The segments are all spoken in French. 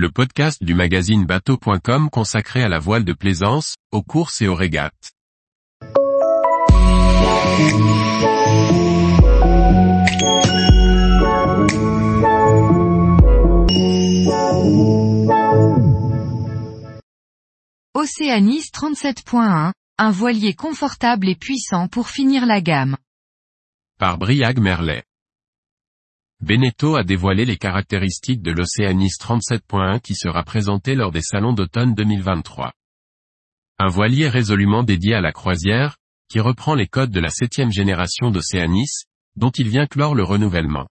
le podcast du magazine bateau.com consacré à la voile de plaisance, aux courses et aux régates. Océanis 37.1, un voilier confortable et puissant pour finir la gamme. Par Briag Merlet. Beneteau a dévoilé les caractéristiques de l'Océanis 37.1 qui sera présenté lors des salons d'automne 2023. Un voilier résolument dédié à la croisière, qui reprend les codes de la septième génération d'Océanis, dont il vient clore le renouvellement.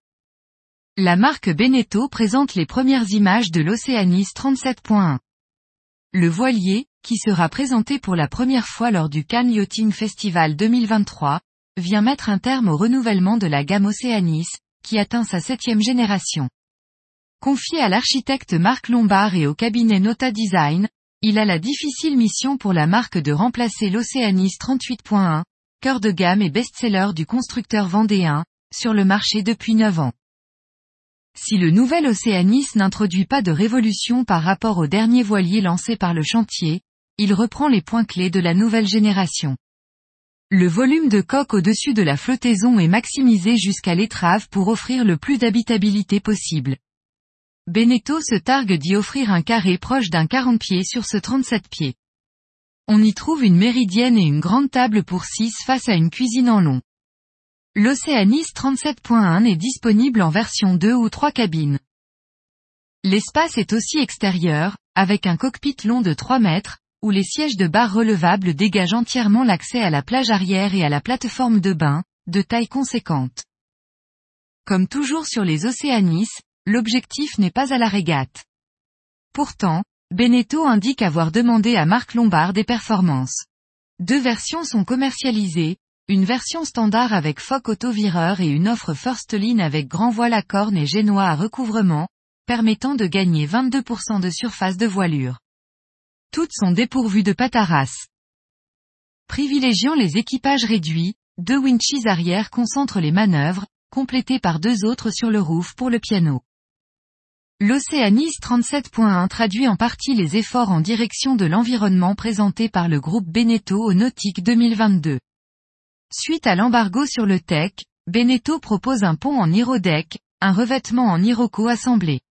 La marque Beneteau présente les premières images de l'Océanis 37.1. Le voilier, qui sera présenté pour la première fois lors du Cannes Yachting Festival 2023, vient mettre un terme au renouvellement de la gamme Océanis, qui atteint sa septième génération. Confié à l'architecte Marc Lombard et au cabinet Nota Design, il a la difficile mission pour la marque de remplacer l'Océanis 38.1, cœur de gamme et best-seller du constructeur vendéen, sur le marché depuis 9 ans. Si le nouvel Océanis n'introduit pas de révolution par rapport au dernier voilier lancé par le chantier, il reprend les points clés de la nouvelle génération. Le volume de coque au-dessus de la flottaison est maximisé jusqu'à l'étrave pour offrir le plus d'habitabilité possible. Beneteau se targue d'y offrir un carré proche d'un 40 pieds sur ce 37 pieds. On y trouve une méridienne et une grande table pour 6 face à une cuisine en long. L'Océanis 37.1 est disponible en version 2 ou 3 cabines. L'espace est aussi extérieur, avec un cockpit long de 3 mètres, où les sièges de bar relevables dégagent entièrement l'accès à la plage arrière et à la plateforme de bain, de taille conséquente. Comme toujours sur les Océanis, l'objectif n'est pas à la régate. Pourtant, Beneteau indique avoir demandé à Marc Lombard des performances. Deux versions sont commercialisées, une version standard avec foc autovireur et une offre First Line avec grand voile à corne et génois à recouvrement, permettant de gagner 22% de surface de voilure. Toutes sont dépourvues de pataras. Privilégiant les équipages réduits, deux winches arrière concentrent les manœuvres, complétées par deux autres sur le roof pour le piano. L'Océanis 37.1 traduit en partie les efforts en direction de l'environnement présentés par le groupe Beneteau au Nautique 2022. Suite à l'embargo sur le tech, Beneteau propose un pont en Irodeck, un revêtement en Iroco assemblé.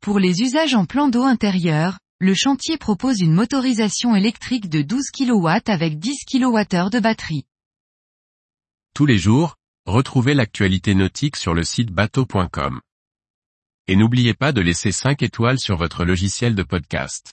Pour les usages en plan d'eau intérieur, le chantier propose une motorisation électrique de 12 kW avec 10 kWh de batterie. Tous les jours, retrouvez l'actualité nautique sur le site bateau.com. Et n'oubliez pas de laisser 5 étoiles sur votre logiciel de podcast.